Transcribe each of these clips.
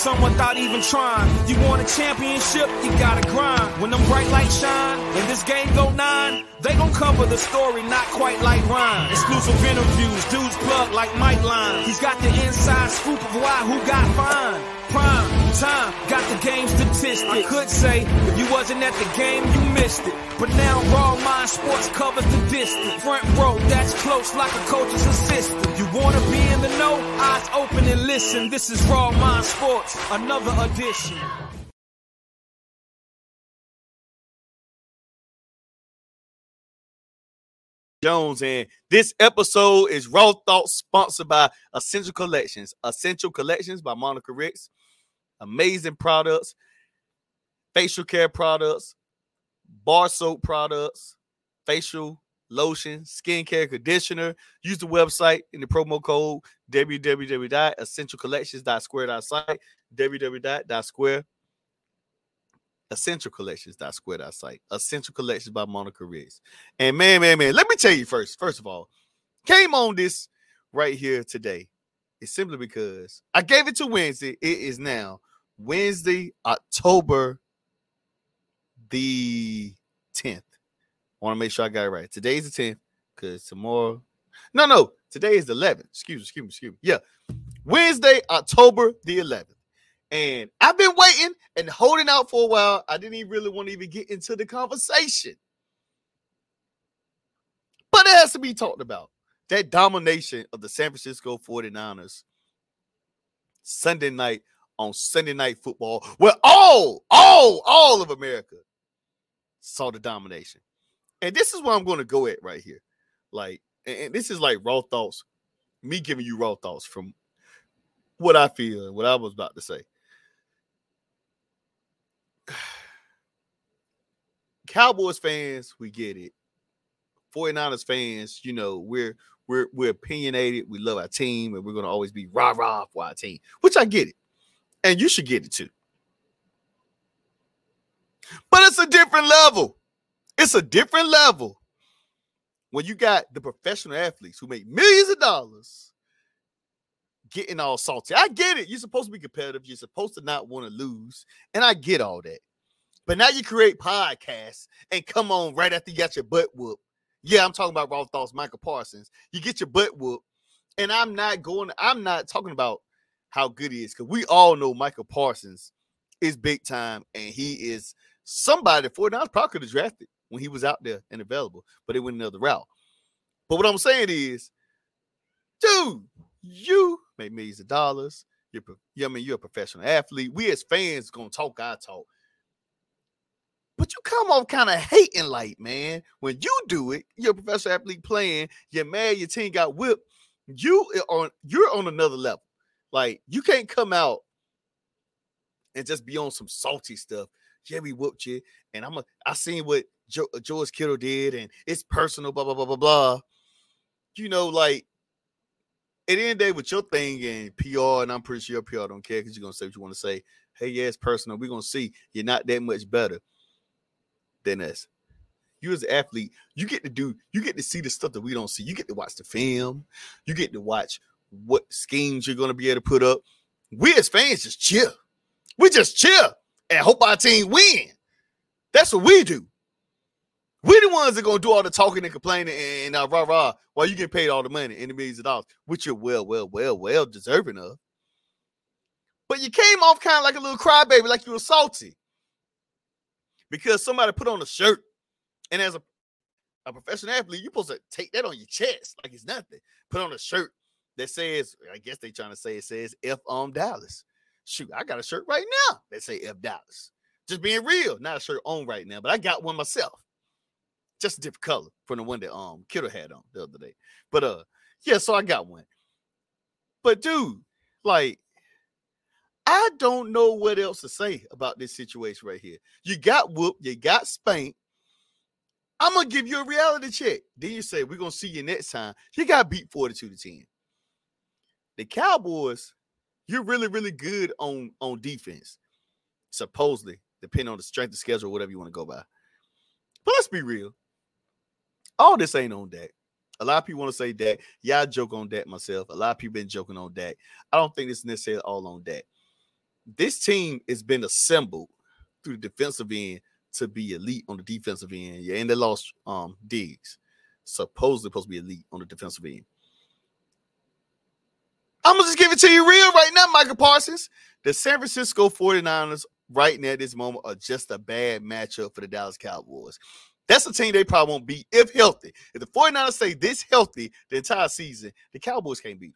some without even trying. You want a championship, you gotta grind. When them bright lights shine, and this game go nine, they gon' cover the story, not quite like Ryan. Exclusive interviews, dudes plug like Mike Line. He's got the inside scoop of why who got fine. Prime time, got the game statistics. I could say if you wasn't at the game, you missed it. But now Raw Mind Sports covers the distance. Front row, that's close like a coach's assistant. You wanna be in the know? Eyes open and listen. This is Raw Mind Sports, another edition. Jones, and this episode is Raw Thoughts sponsored by Essential Collections. Essential Collections by Monica Ricks. Amazing products, facial care products, bar soap products, facial lotion, skincare conditioner. Use the website in the promo code www.essentialcollections.square.site, www.square Essential. Essential Collections by Monica Riggs. And man, man, man, let me tell you first. First of all, came on this right here today. It's simply because I gave it to Wednesday. It is now Wednesday, October the 10th. I want to make sure I got it right. Today's the 10th because tomorrow. No, no, today is the 11th. Excuse me, excuse me, excuse me. Yeah. Wednesday, October the 11th. And I've been waiting and holding out for a while. I didn't even really want to even get into the conversation. But it has to be talked about. That domination of the San Francisco 49ers Sunday night on Sunday night football, where all, all, all of America saw the domination. And this is where I'm going to go at right here. Like, and this is like raw thoughts, me giving you raw thoughts from what I feel and what I was about to say. Cowboys fans, we get it. 49ers fans, you know, we're we're we're opinionated. We love our team, and we're gonna always be rah rah for our team, which I get it, and you should get it too. But it's a different level. It's a different level when you got the professional athletes who make millions of dollars getting all salty. I get it. You're supposed to be competitive. You're supposed to not want to lose, and I get all that. But now you create podcasts and come on right after you got your butt whooped. Yeah, I'm talking about Raw Thoughts, Michael Parsons. You get your butt whooped, and I'm not going, I'm not talking about how good he is because we all know Michael Parsons is big time and he is somebody for now probably could have drafted when he was out there and available, but it went another route. But what I'm saying is, dude, you make millions of dollars. You're, I mean, you're a professional athlete. We as fans gonna talk our talk. But you come off kind of hating like, man. When you do it, you're a professional athlete playing, you're mad, your team got whipped. You on you're on another level. Like you can't come out and just be on some salty stuff. We whooped you, and I'm a I seen what jo- uh, George Kittle did, and it's personal, blah blah blah blah blah. You know, like at the end of the day with your thing and PR, and I'm pretty sure your PR don't care because you're gonna say what you want to say. Hey, yeah, it's personal. We're gonna see you're not that much better than us. You as an athlete, you get to do, you get to see the stuff that we don't see. You get to watch the film, you get to watch what schemes you're gonna be able to put up. We as fans just chill. We just chill and hope our team win. That's what we do. We're the ones that are gonna do all the talking and complaining and, uh, rah rah while you get paid all the money and the millions of dollars, which you're well, well, well, well deserving of. But you came off kind of like a little crybaby, like you were salty because somebody put on a shirt. And as a, a professional athlete, you're supposed to take that on your chest like it's nothing. Put on a shirt that says, I guess they trying to say it says F on Dallas. Shoot, I got a shirt right now that say F Dallas. Just being real, not a shirt on right now, but I got one myself. Just a different color from the one that um Kittle had on the other day. But uh, yeah, so I got one. But dude, like I don't know what else to say about this situation right here. You got whooped, you got spanked. I'm gonna give you a reality check. Then you say we're gonna see you next time. You got beat 42 to 10. The Cowboys, you're really, really good on on defense, supposedly, depending on the strength of schedule, whatever you want to go by. But let's be real. All this ain't on Dak. A lot of people want to say Dak. Yeah, I joke on Dak myself. A lot of people been joking on Dak. I don't think it's necessarily all on Dak. this team has been assembled through the defensive end to be elite on the defensive end. Yeah, and they lost um Diggs, supposedly supposed to be elite on the defensive end. I'm gonna just give it to you real right now, Michael Parsons. The San Francisco 49ers right now at this moment are just a bad matchup for the Dallas Cowboys. That's a team they probably won't beat if healthy. If the 49ers stay this healthy the entire season, the Cowboys can't beat them.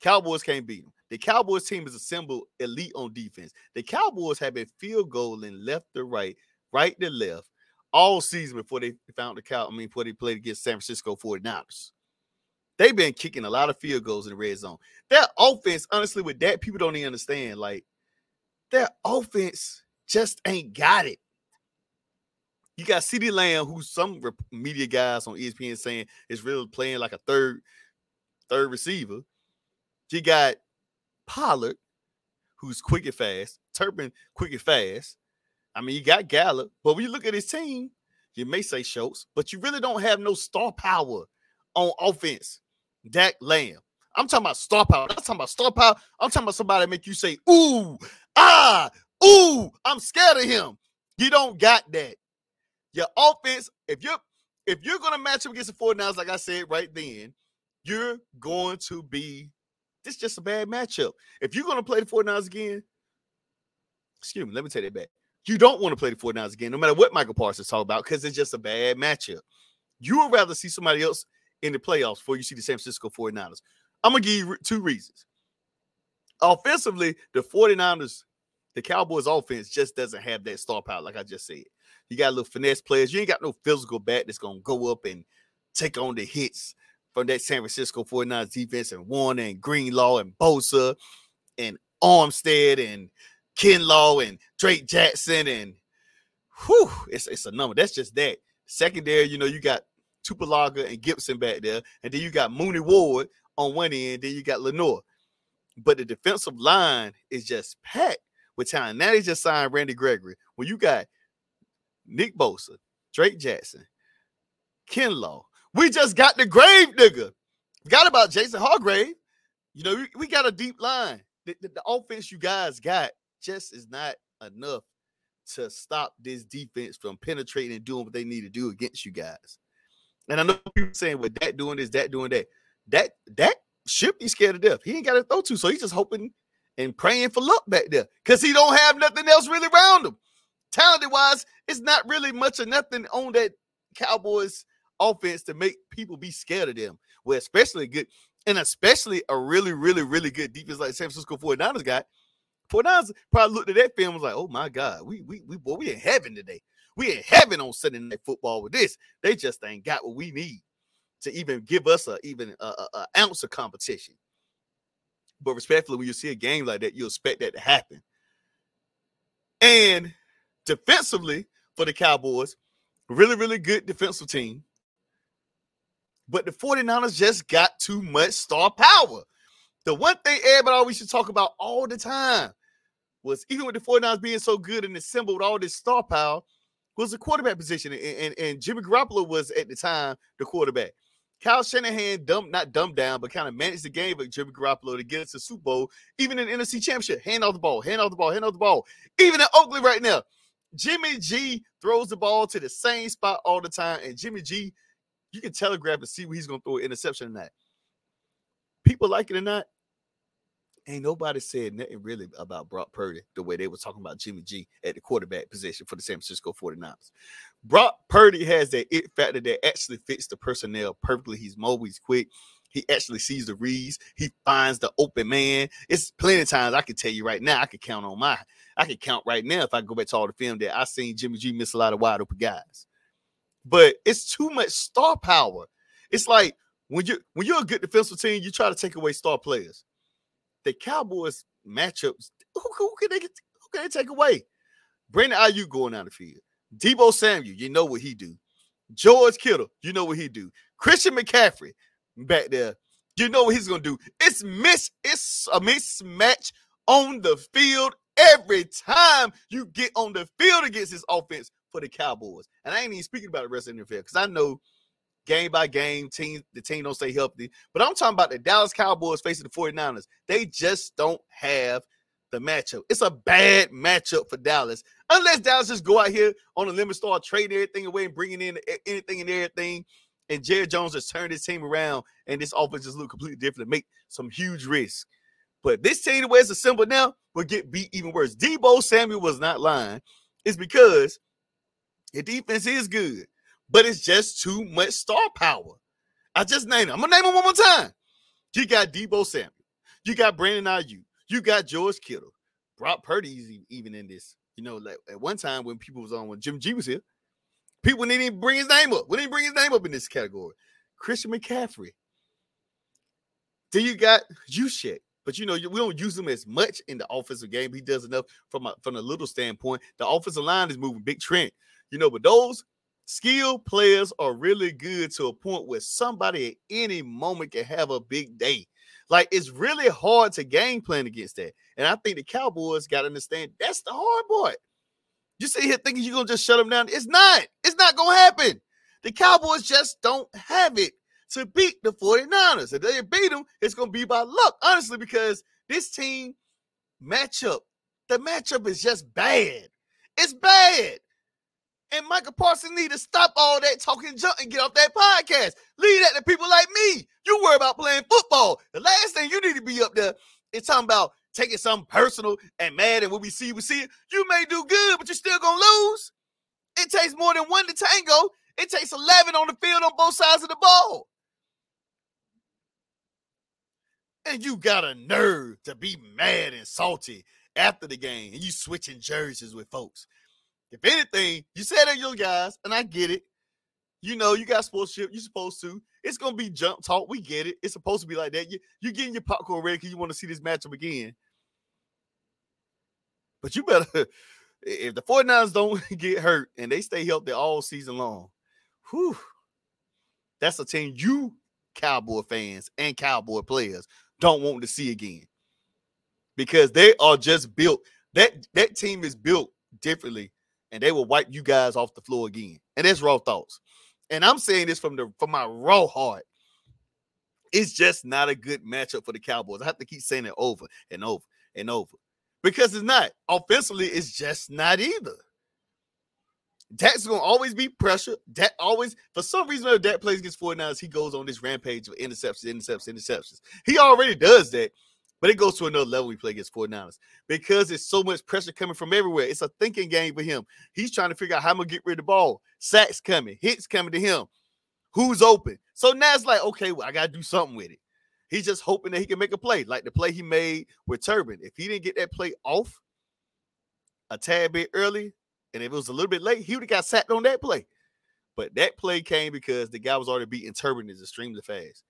Cowboys can't beat them. The Cowboys team is assembled elite on defense. The Cowboys have been field goaling left to right, right to left all season before they found the cow. I mean, before they played against San Francisco 49ers. They've been kicking a lot of field goals in the red zone. Their offense, honestly, with that, people don't even understand. Like, their offense just ain't got it. You got CeeDee Lamb, who some media guys on ESPN saying is really playing like a third, third receiver. You got Pollard, who's quick and fast, Turpin quick and fast. I mean, you got Gallup, but when you look at his team, you may say Schultz, but you really don't have no star power on offense. Dak Lamb. I'm talking about star power. I'm talking about star power. I'm talking about somebody make you say, ooh, ah, ooh, I'm scared of him. You don't got that. Your offense, if you're if you're gonna match up against the 49ers, like I said right then, you're going to be this is just a bad matchup. If you're gonna play the 49ers again, excuse me, let me take that back. You don't want to play the 49ers again, no matter what Michael Parsons talk about, because it's just a bad matchup. You would rather see somebody else in the playoffs before you see the San Francisco 49ers. I'm gonna give you two reasons. Offensively, the 49ers, the Cowboys offense just doesn't have that star power, like I just said. You got little finesse players. You ain't got no physical back that's gonna go up and take on the hits from that San Francisco 49ers defense and Warner and Greenlaw and Bosa and Armstead and Kinlaw and Drake Jackson and whew, it's, it's a number. That's just that. Secondary, you know, you got Tupelaga and Gibson back there, and then you got Mooney Ward on one end, then you got Lenoir. But the defensive line is just packed with talent. Now they just signed Randy Gregory. When you got Nick Bosa, Drake Jackson, Kinlaw, we just got the grave digger. Forgot about Jason Hargrave. You know, we, we got a deep line. The, the, the, offense you guys got just is not enough to stop this defense from penetrating and doing what they need to do against you guys. And I know people saying, well, that doing this, that doing that. That that should be scared to death. He ain't got to throw to, so he's just hoping and praying for luck back there because he don't have nothing else really around him. Talented wise, it's not really much of nothing on that Cowboys offense to make people be scared of them. Well, especially good, and especially a really, really, really good defense like San Francisco 49ers got. 49ers probably looked at that film and was like, oh my God, we we we boy, we in heaven today. We in heaven on Sunday night football with this. They just ain't got what we need to even give us a even a, a, a ounce of competition. But respectfully, when you see a game like that, you expect that to happen. And defensively for the Cowboys, really, really good defensive team. But the 49ers just got too much star power. The one thing everybody always should talk about all the time was even with the 49ers being so good and assembled with all this star power, was the quarterback position. And, and, and Jimmy Garoppolo was at the time the quarterback. Kyle Shanahan dumbed, not dumbed down, but kind of managed the game with Jimmy Garoppolo to get us to Super Bowl, even in the NFC Championship. Hand off the ball, hand off the ball, hand off the ball. Even in Oakland right now, Jimmy G throws the ball to the same spot all the time, and Jimmy G you can telegraph and see where he's going to throw an interception in that. People like it or not, ain't nobody said nothing really about Brock Purdy the way they were talking about Jimmy G at the quarterback position for the San Francisco 49ers. Brock Purdy has that it factor that actually fits the personnel perfectly. He's mobile, he's quick. He actually sees the reads. He finds the open man. It's plenty of times I can tell you right now. I can count on my. I can count right now if I go back to all the film that I seen Jimmy G miss a lot of wide open guys but it's too much star power. It's like when you when you're a good defensive team, you try to take away star players. The Cowboys matchups, who, who can they get, who can they take away? Brandon Aiyuk going down the field. Deebo Samuel, you know what he do. George Kittle, you know what he do. Christian McCaffrey back there, you know what he's gonna do. It's miss, it's a mismatch on the field every time you get on the field against this offense for the Cowboys. And I ain't even speaking about the rest of the NFL because I know game by game, team the team don't stay healthy. But I'm talking about the Dallas Cowboys facing the 49ers. They just don't have the matchup. It's a bad matchup for Dallas. Unless Dallas just go out here on a limit, start trading everything away and bringing in anything and everything. And Jerry Jones just turned his team around and this offense just look completely different and make some huge risk. But this team, the way it's assembled now, will get beat even worse. Deebo Samuel was not lying. It's because the defense is good, but it's just too much star power. I just named it. I'm gonna name him one more time. You got Deebo Samuel. You got Brandon Aiyuk. You got George Kittle. Brock Purdy's even in this. You know, like at one time when people was on when Jim G was here, people didn't even bring his name up. We didn't bring his name up in this category. Christian McCaffrey. Then you got Juszczyk. But you know, we don't use him as much in the offensive game. He does enough from a from a little standpoint. The offensive line is moving big Trent. You know, but those skilled players are really good to a point where somebody at any moment can have a big day. Like it's really hard to game plan against that. And I think the Cowboys got to understand that's the hard part. You sit here thinking you're gonna just shut them down. It's not. It's not gonna happen. The Cowboys just don't have it to beat the 49ers. If they beat them, it's gonna be by luck, honestly, because this team matchup, the matchup is just bad. It's bad. And Michael Parsons need to stop all that talking junk and get off that podcast. Leave that to people like me. You worry about playing football. The last thing you need to be up there is talking about taking something personal and mad and what we see, we see. You may do good, but you're still gonna lose. It takes more than one to tango. It takes 11 on the field on both sides of the ball. And you got a nerve to be mad and salty after the game and you switching jerseys with folks. If anything, you said that you guys, and I get it. You know, you got sportsmanship, you're supposed to. It's gonna be jump talk. We get it. It's supposed to be like that. You, you're getting your popcorn ready because you want to see this matchup again. But you better, if the 49ers don't get hurt and they stay healthy all season long, whew, that's a team you Cowboy fans and Cowboy players don't want to see again. Because they are just built. That that team is built differently and they will wipe you guys off the floor again. And that's raw thoughts. And I'm saying this from the from my raw heart. It's just not a good matchup for the Cowboys. I have to keep saying it over and over and over because it's not. Offensively, it's just not either. That's gonna always be pressure. That always, for some reason, if that plays against 49ers, he goes on this rampage of interceptions, interceptions, interceptions. He already does that. But it goes to another level we play against 49ers because there's so much pressure coming from everywhere. It's a thinking game for him. He's trying to figure out how I'm gonna get rid of the ball. Sacks coming, hits coming to him. Who's open? So now it's like, okay, well, I gotta do something with it. He's just hoping that he can make a play, like the play he made with Turpin. If he didn't get that play off a tad bit early, and if it was a little bit late, he would have got sacked on that play. But that play came because the guy was already beating Turpin is extremely fast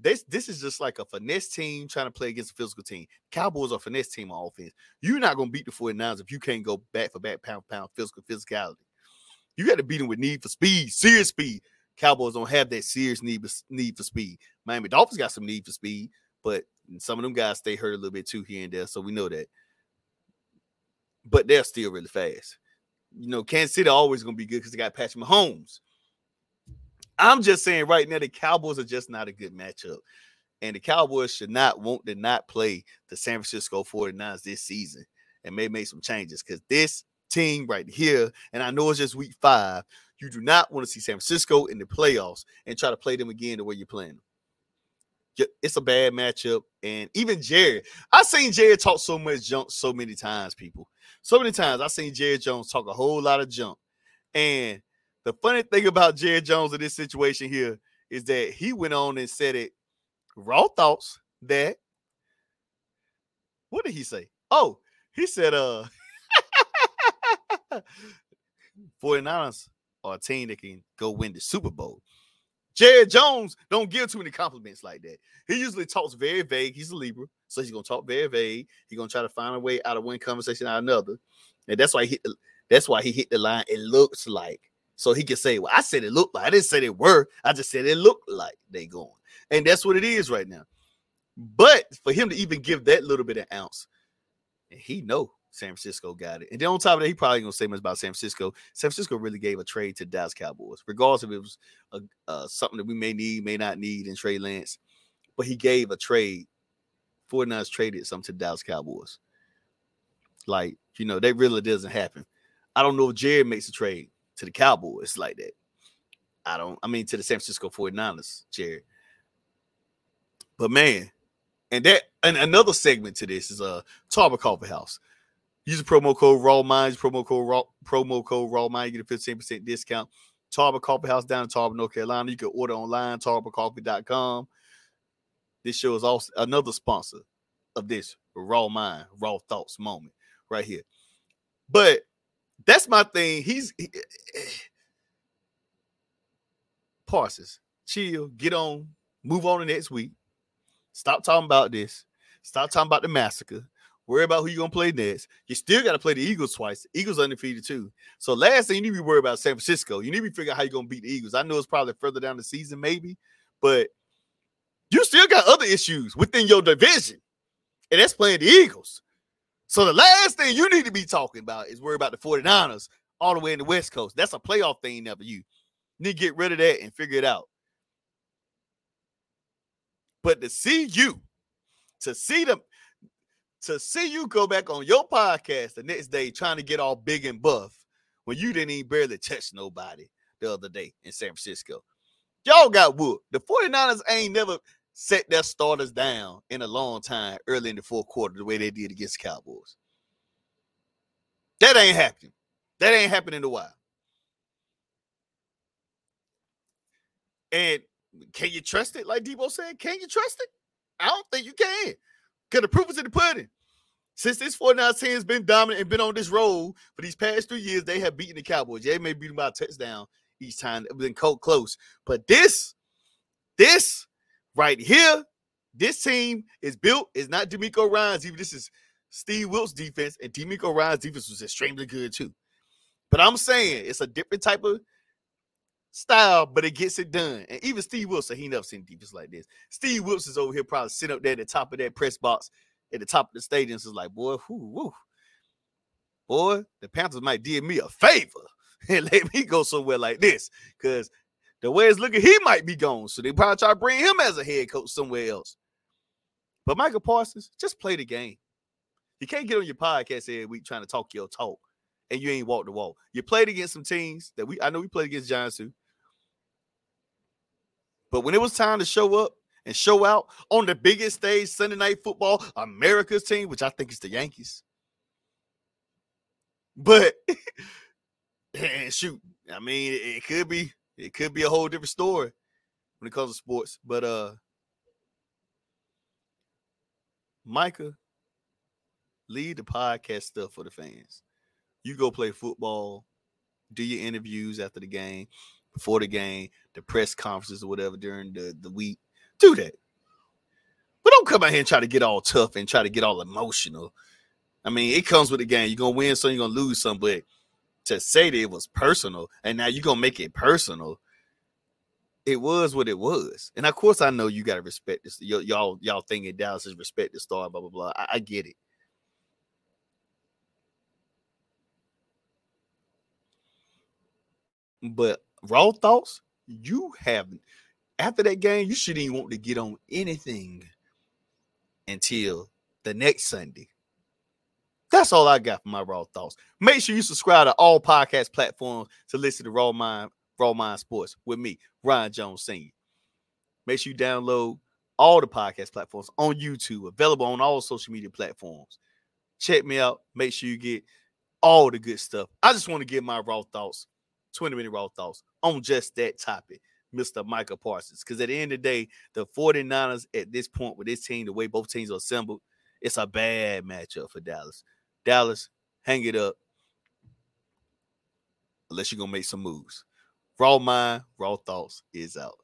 this this is just like a finesse team trying to play against a physical team. Cowboys are finesse team on offense. You're not going to beat the 49ers if you can't go back for back, pound pound, physical physicality. You got to beat them with need for speed, serious speed. Cowboys don't have that serious need for, need for speed. Miami Dolphins got some need for speed, but some of them guys stay hurt a little bit too here and there, so we know that. But they're still really fast. You know, Kansas City always going to be good because they got Patrick Mahomes. I'm just saying right now, the Cowboys are just not a good matchup. And the Cowboys should not want to not play the San Francisco 49ers this season and may make some changes because this team right here, and I know it's just week five, you do not want to see San Francisco in the playoffs and try to play them again the way you're playing them. It's a bad matchup. And even Jared, I've seen Jared talk so much junk so many times, people. So many times I've seen Jared Jones talk a whole lot of junk. And the funny thing about Jared Jones in this situation here is that he went on and said it raw thoughts that what did he say? Oh, he said uh 49ers are a team that can go win the Super Bowl. Jared Jones don't give too many compliments like that. He usually talks very vague. He's a Libra, so he's gonna talk very vague. He's gonna try to find a way out of one conversation out of another, and that's why he. That's why he hit the line. It looks like so he can say, Well, I said it looked like I didn't say they were, I just said it looked like they going. And that's what it is right now. But for him to even give that little bit of ounce, he know San Francisco got it. And then on top of that, he probably gonna say much about San Francisco. San Francisco really gave a trade to Dallas Cowboys, regardless if it was a, uh, something that we may need, may not need in Trey Lance. But he gave a trade. 49ers traded something to Dallas Cowboys. Like, you know, that really doesn't happen. I don't know if Jared makes a trade to the Cowboys like that. I don't, I mean, to the San Francisco 49ers, Jared. But man, and that and another segment to this is a uh, Tarver Coffee House. Use the promo code Raw Minds, promo code Raw, promo code Raw Mind, you get a 15% discount. Tarver Coffee House down in Tarver, North Carolina. You can order online, tarvercoffee.com. This show is also another sponsor of this Raw Mind, Raw Thoughts moment right here. But that's my thing. He's he, eh, Parsons, chill, get on, move on to next week. Stop talking about this. Stop talking about the massacre. Worry about who you're gonna play next. You still got to play the Eagles twice. Eagles undefeated too. So last thing you need to be worried about San Francisco. You need to figure out how you're gonna beat the Eagles. I know it's probably further down the season, maybe, but you still got other issues within your division, and that's playing the Eagles. So the last thing you need to be talking about is worry about the 49ers all the way in the West Coast. That's a playoff thing now for you. you need to get rid of that and figure it out. But to see you, to see them, to see you go back on your podcast the next day trying to get all big and buff when you didn't even barely touch nobody the other day in San Francisco. Y'all got wood. The 49ers ain't never set their starters down in a long time early in the fourth quarter the way they did against the Cowboys. That ain't happening. That ain't happening in a while. And can you trust it? Like Deebo said, can you trust it? I don't think you can. Because the proof is in the pudding. Since this 49 team has been dominant and been on this road for these past three years, they have beaten the Cowboys. They may beat them by a touchdown each time. It been close. But this, this right here, this team is built. It's not DeMeco Ryans. Even this is Steve Wilks' defense, and DeMeco Ryans' defense was extremely good too. But I'm saying it's a different type of style, but it gets it done. And even Steve Wilson, he never seen defense like this. Steve Wilson is over here probably sitting up there at the top of that press box at the top of the stadium. So it's like, boy, whoo, whoo. Boy, the Panthers might do me a favor and let me go somewhere like this. Because the way it's looking, he might be gone. So they probably try to bring him as a head coach somewhere else. But Michael Parsons, just play the game. You can't get on your podcast every week trying to talk your talk and you ain't walk the walk. You played against some teams that we I know we played against Giants too. But when it was time to show up and show out on the biggest stage, Sunday night football, America's team, which I think is the Yankees. But and shoot, I mean, it, it could be it could be a whole different story when it comes to sports. But uh Micah, lead the podcast stuff for the fans. You go play football, do your interviews after the game before the game, the press conferences or whatever during the, the week. Do that. But don't come out here and try to get all tough and try to get all emotional. I mean, it comes with the game. You're gonna win some, you're gonna lose some, but to say that it was personal and now you're gonna make it personal, it was what it was. And of course, I know you gotta respect this. Y- y'all, y'all thinking Dallas is respect the star, blah blah blah. I, I get it. But raw thoughts, you haven't. After that game, you shouldn't even want to get on anything until the next Sunday. That's all I got for my raw thoughts. Make sure you subscribe to all podcast platforms to listen to Raw Mind, Raw Mind Sports with me, Ryan Jones Senior. Make sure you download all the podcast platforms on YouTube, available on all social media platforms. Check me out. Make sure you get all the good stuff. I just want to get my raw thoughts 20 minute raw thoughts on just that topic, Mr. Michael Parsons. Because at the end of the day, the 49ers at this point with this team, the way both teams are assembled, it's a bad matchup for Dallas. Dallas, hang it up. Unless you're gonna make some moves. Raw mind, raw thoughts is out.